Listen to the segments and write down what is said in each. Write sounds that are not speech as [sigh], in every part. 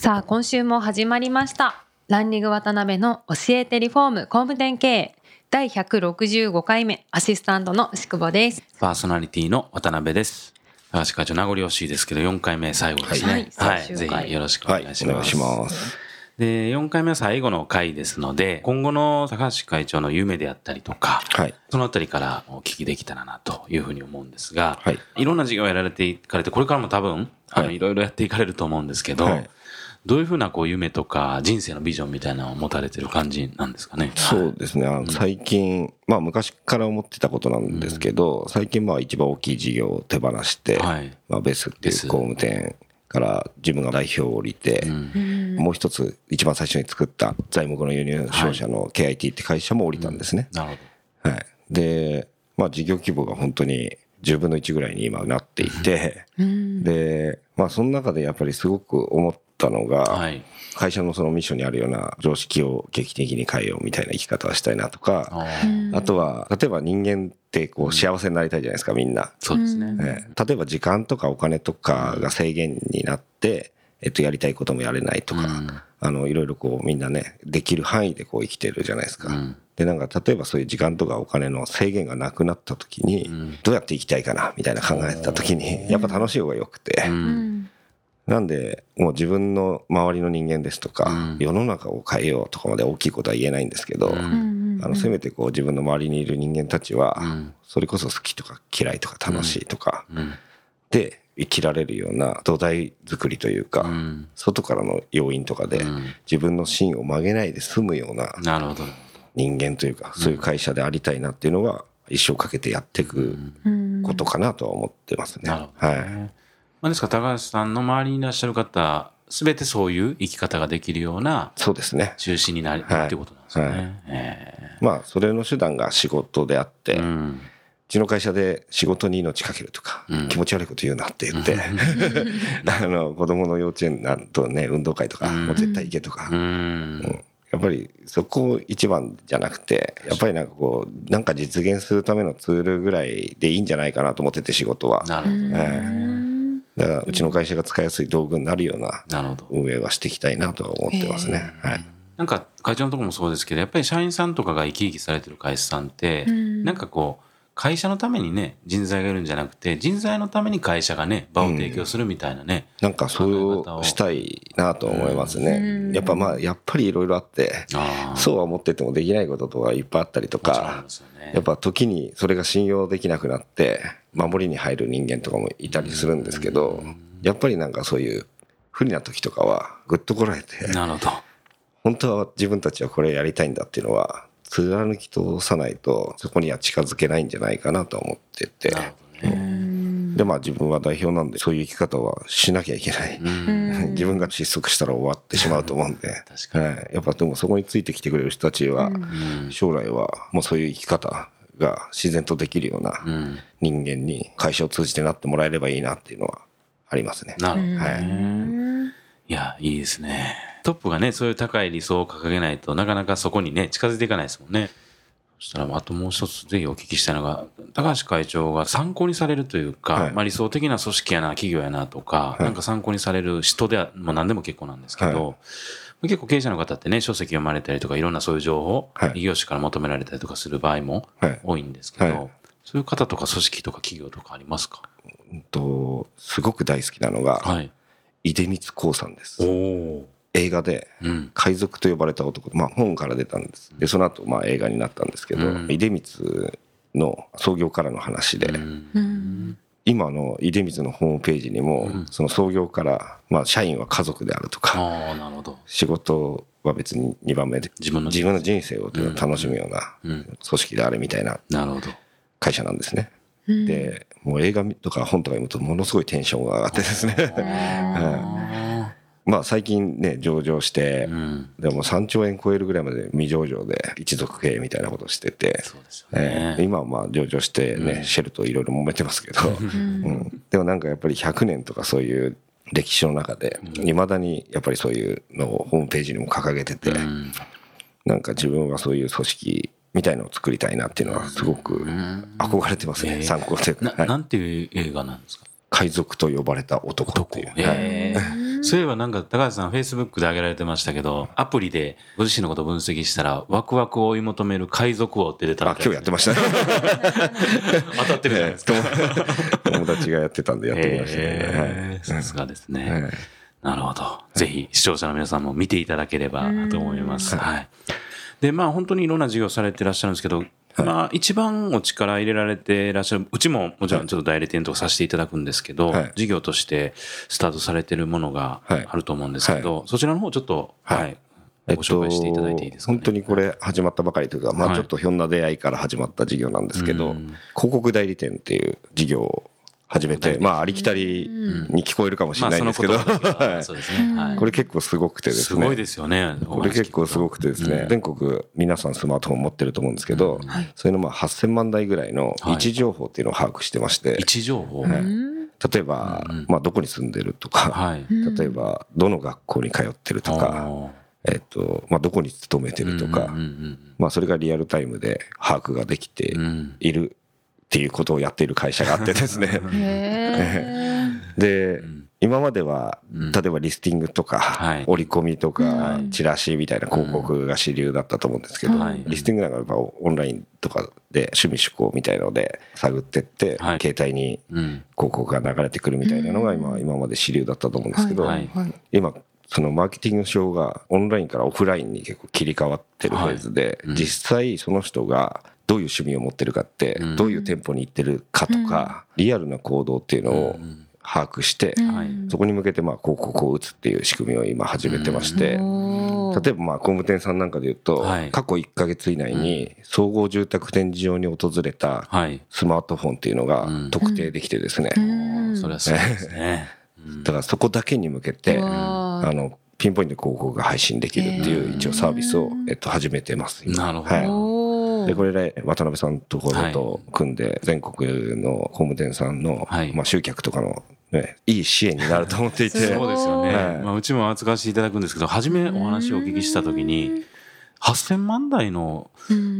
さあ今週も始まりましたランニング渡辺の教えてリフォーム工務店経営第165回目アシスタントの宿保ですパーソナリティの渡辺です。高橋会長、名残惜しいですけど、4回目最後ですね。はいはい。ぜひよろしくおはい、願いします。お願いします。で、4回目は最後の回ですので、今後の高橋会長の夢であったりとか、はい。そのあたりからお聞きできたらなというふうに思うんですが、はい。いろんな事業をやられていかれて、これからも多分、あの、はいいろいろやっていかれると思うんですけど、はいどういうふうなこう夢とか人生のビジョンみたいなのを持たれてる感じなんですかね？そうですね。あの最近、まあ昔から思ってたことなんですけど、最近まあ一番大きい事業を手放して、はい。まあベスっていう工務店から自分が代表を降りて、うん。もう一つ一番最初に作った材木の輸入商社の KIT って会社も降りたんですね。なるほはい。で、まあ事業規模が本当に10分の1ぐらいに今なっていて、で、まあその中でやっぱりすごく思ったのが、ど。はい。会社のそのミッションにあるような常識を劇的に変えようみたいな生き方はしたいなとか、あとは、例えば人間ってこう幸せになりたいじゃないですか、みんな。そうですね。ええ例えば時間とかお金とかが制限になって、えっと、やりたいこともやれないとか、うんあの、いろいろこうみんなね、できる範囲でこう生きてるじゃないですか。うんで、なんか例えばそういう時間とかお金の制限がなくなった時に、どうやって生きたいかな、みたいな考えてた時に、やっぱ楽しい方が良くて、うんなんで、もう自分の周りの人間ですとか、うん。世の中を変えようとかまで大きいことは言えないんですけど、ん。あのせめてこう自分の周りにいる人間たちは、ん。それこそ好きとか嫌いとか楽しいとか、うん。で生きられるような土台作りというか、うん。外からの要因とかで、ん。自分の芯を曲げないで済むような。人間というか、そういう会社でありたいなっていうのが、一生かけてやっていくことかなとは思ってますね。なるほど、はい。ね。まあ、ですから、高橋さんの周りにいらっしゃる方、すべてそういう生き方ができるようなそうですね。中心になる、はいっていうことなんですよね。はいえまあ、それの手段が仕事であって、えう。うんちの会社で仕事に命かけるとか、気持ち悪いこと言うなって言って、[laughs] あの、子供の幼稚園なんとね、運動会とか、もう絶対行けとか、うん。やっぱりそこ一番じゃなくて、やっぱりなんかこう、なんか実現するためのツールぐらいでいいんじゃないかなと思ってて仕事は。なるほど。ええだからうちの会社が使いやすい道具になるような。運営はしていきたいなとは思ってますね。はい。なんか、会長のところもそうですけど、やっぱり社員さんとかが生き生きされてる会社さんって、なんかこう、会社のためにね、人材がいるんじゃなくて、人材のために会社がね、場を提供するみたいなね。なんかそうしたいなと思いますね。やっぱまあ、やっぱりいろいろあって。そうは思っててもできないこととかいっぱいあったりとかね。やっぱ時にそれが信用できなくなって、守りに入る人間とかもいたりするんですけど、やっぱりなんかそういう不利な時とかはぐっとこらえて、なるほど。本当は自分たちはこれやりたいんだっていうのは、貫き通さないとそこには近づけないんじゃないかなと思ってて、なるほどね。でまあ自分は代表なんでそういう生き方はしなきゃいけない。[laughs] 自分が失速したら終わってしまうと思うんで、[laughs] 確かに。はい、やっぱでもそこについてきてくれる人たちは、将来はもうそういう生き方が自然とできるようなうん。人間に会社を通じてなってもらえればいいなっていうのはありますね。なるほどね。はいいや、いいですね。トップがね、そういう高い理想を掲げないとなかなかそこにね、近づいていかないですもんね。そしたら、あともう一つぜひお聞きしたいのが、高橋会長が参考にされるというか、はいまあ理想的な組織やな、企業やなとか、なんか参考にされる人では、もう何でも結構なんですけど、は結構経営者の方ってね、書籍読まれたりとか、いろんなそういう情報、はい。異業種から求められたりとかする場合もはい。多いんですけど、はい。そういう方とか組織とか企業とかありますか？うんとすごく大好きなのが、はい。出光興産です。お映画で、うん。海賊と呼ばれた男、まあ本から出たんです。で、その後、まあ映画になったんですけど、うん。出光の創業からの話で、今の出光のホームページにも、その創業から、まあ社員は家族であるとか、ああ、なるほど。仕事は別に2番目で、自分の自分の人生を楽しむようなうん組織であるみたいななるほど。会社なんですね。で、もう映画とか本とか読むとものすごいテンションが上がってですね。[laughs] あまあ最近ね、上場してう、ん。でも3兆円超えるぐらいまで未上場で一族経営みたいなことをしてて、そうですよえーね。今はまあ上場してね、シェルといろいろ揉めてますけど、[laughs] うん。でもなんかやっぱり100年とかそういう歴史の中で、いまだにやっぱりそういうのをホームページにも掲げてて、うん。なんか自分はそういう組織みたいのを作りたいなっていうのはすごく憧れてますね、えー参考というか、な、はい。なんていう映画なんですか？海賊と呼ばれた男っていう。はい。ええそういえばなんか高橋さんフェイスブックで上げられてましたけどアプリでご自身のことを分析したらワクワクを追い求める海賊王って出たみあ、今日やってましたね。[laughs] 当たってるじゃないですか。[laughs] 友達がやってたんでやってみましたね。えーさすがですね。はいなるほど。ぜひ視聴者の皆さんも見ていただければと思います。はい。で、まあ本当にいろんな事業されてらっしゃるんですけど、まあ一番お力入れられていらっしゃる、うちももちろんちょっと代理店とかさせていただくんですけど、はい。事業としてスタートされてるものがはい。あると思うんですけど、そちらの方ちょっと、はい、はい。ご紹介していただいていいですか、ね？本当にこれ始まったばかりというか、まはい。あちょっとひょんな出会いから始まった事業なんですけど、うん。広告代理店っていう事業を始めて、まあありきたりに聞こえるかもしれないんですけど、これ結構すごくてですね。すごいですよね。これ結構すごくてですね、全国皆さんスマートフォン持ってると思うんですけど、それのまあ8000万台ぐらいの位置情報っていうのを把握してまして、位置情報。はい。例えば、まあどこに住んでるとか、はい。例えばどの学校に通ってるとか、えっと、まあどこに勤めてるとか、うんうんまあそれがリアルタイムで把握ができているっていうことをやっている会社があってですね。[laughs] へで、今までは、うん。例えばリスティングとか、はい。折り込みとかは、い。チラシみたいな広告が主流だったと思うんですけど、はい。リスティングなんかやっぱオンラインとかで趣味趣向みたいので探ってって、はい。携帯にうん。広告が流れてくるみたいなのが今、今まで主流だったと思うんですけど、はい。今、そのマーケティング症がオンラインからオフラインに結構切り替わってるフェーズで、うん。実際その人がどういう趣味を持ってるかって、うん。どういう店舗に行ってるかとか、リアルな行動っていうのを把握して、はい。そこに向けてまあ広告を打つっていう仕組みを今始めてまして、例えばまあ工務店さんなんかで言うと、はい。過去1ヶ月以内に総合住宅展示場に訪れたはい。スマートフォンっていうのがうん。特定できてですね、それはそうですね。[laughs] うん。だからそこだけに向けて、あの、ピンポイントで広告が配信できるっていう一応サービスを、えっと、始めてます。今。なるほど。はい。で、これで渡辺さんところと組んで、全国の工務店さんの、はい。まあ集客とかの、ね、いい支援になると思っていて、[laughs] そうですよね。はい。まあ、うちも扱わせていただくんですけど、初めお話をお聞きしたときに、8000万台の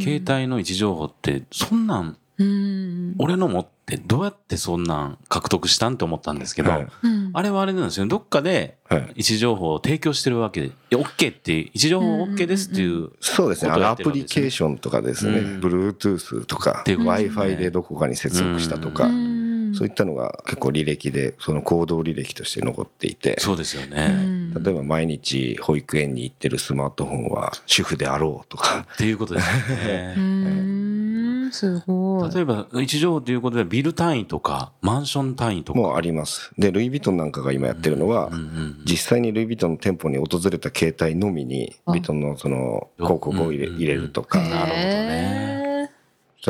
携帯の位置情報って、そんなん俺の持ってどうやってそんなん獲得したんって思ったんですけど、はい。うん。あれはあれなんですよ。どっかではい。位置情報を提供してるわけで、いや OK って、位置情報 OK ですっていう、そうですね。アプリケーションとかですね、うん。Bluetooth とか、ていうことでどこかに接続したとか、うん。そういったのが結構履歴で、その行動履歴として残っていて、そうですようね。ん。例えば毎日保育園に行ってるスマートフォンは主婦であろうとか、っていうことですね。[laughs] んすごい。例えば、位置情報ということで、ビル単位とか、マンション単位とか。もうあります。で、ルイ・ヴィトンなんかが今やってるのは、うんうん実際にルイ・ヴィトンの店舗に訪れた携帯のみに、ヴィトンのその広告を入れうん入れるとか、なるほどね。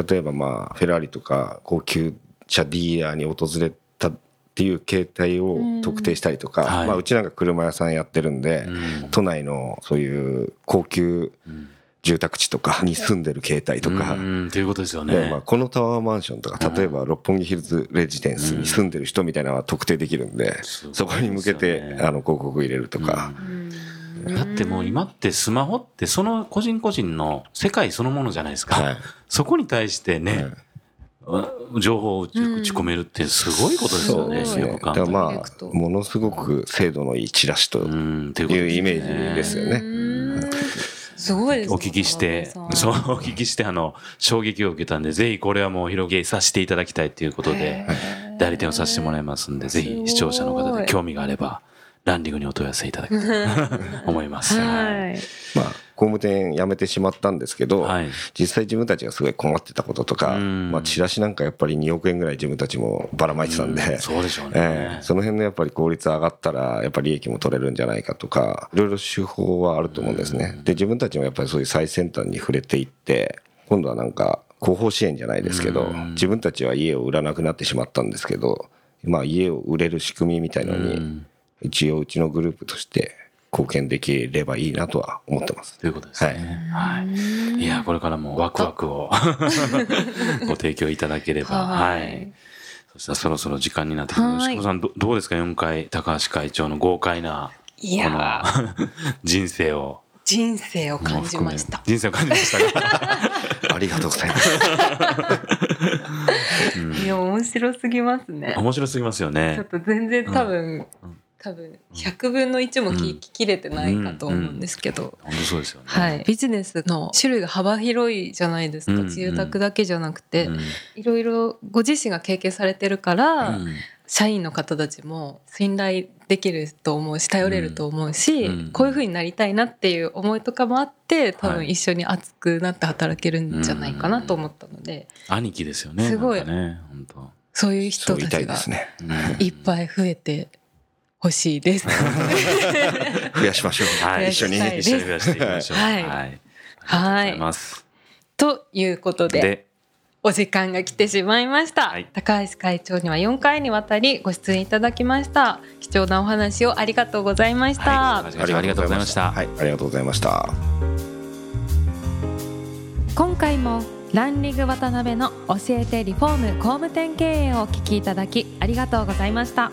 例えばまあ、フェラーリとか高級車ディーラーに訪れたっていう携帯を特定したりとか、はい。まあ、うちなんか車屋さんやってるんで、うん。都内のそういう高級住宅地とかに住んでる携帯とか、うん、ということですよね。でまあ、このタワーマンションとか、例えば六本木ヒルズレジデンスに住んでる人みたいなのは特定できるんで、そこに向けてあの広告入れるとか、だってもう今ってスマホってその個人個人の世界そのものじゃないですか。はい。そこに対してね、情報を打ち込めるってすごいことですよね。そうですね。よくまあ、ものすごく精度のいいチラシというイメージですよね。うんすごいですね。お聞きしてそう。んお聞きして、あの、衝撃を受けたんで、ぜひこれはもう広げさせていただきたいということで、代理店をさせてもらいますんで、ぜひ視聴者の方で興味があれば、ランディングにお問い合わせいただきたいと思います。[laughs] はい。まあ、工務店辞めてしまったんですけど、はい。実際自分たちがすごい困ってたこととか、うん。まあ、チラシなんかやっぱり2億円ぐらい自分たちもばらまいてたんで、そうでしょうね。ええその辺のやっぱり効率上がったら、やっぱり利益も取れるんじゃないかとか、いろいろ手法はあると思うんですね。で、自分たちもやっぱりそういう最先端に触れていって、今度はなんか、広報支援じゃないですけど、自分たちは家を売らなくなってしまったんですけど、まあ家を売れる仕組みみたいのに一応うちのグループとして貢献できればいいなとは思ってます。ということですね。はい。い、や、これからもワクワクを [laughs] ご提供いただければ。ははいい。そしたらそろそろ時間になってきて、はいしこさんどどうですか ?4 回高橋会長の豪快ないこのや [laughs] 人生を。人生を感じました。人生を感じましたが。[laughs] ありがとうございます。いや面白すぎますね。面白すぎますよちょっね。と全然多分、うん多分100分の1も聞ききれてないかと思うんですけど、本当そうですよね。はい、ビジネスの種類が幅広いじゃないですか、うん。住宅だけじゃなくて、うん。いろいろご自身が経験されてるから、うん。社員の方たちも信頼できると思うし頼れると思うし、うん。こういう風になりたいなっていう思いとかもあって多はい。分一緒に熱くなって働けるんじゃないかなと思ったので、兄貴ですよね。すごい。ね、本当。そういう人たちがいっぱい増えてほしいです。[laughs] 増やしましょう。はい、一緒に。増やしたい一緒に増やしていきましょう。はいはい。ありがとうございます。ということでで、お時間が来てしまいました、はい高橋会長には4回にわたりご出演いただきました貴重なお話をありがとうございました、はいありがとうございました。はい、ありがとうございました。今回もランリング渡辺の教えてリフォーム工務店経営をお聞きいただきありがとうございました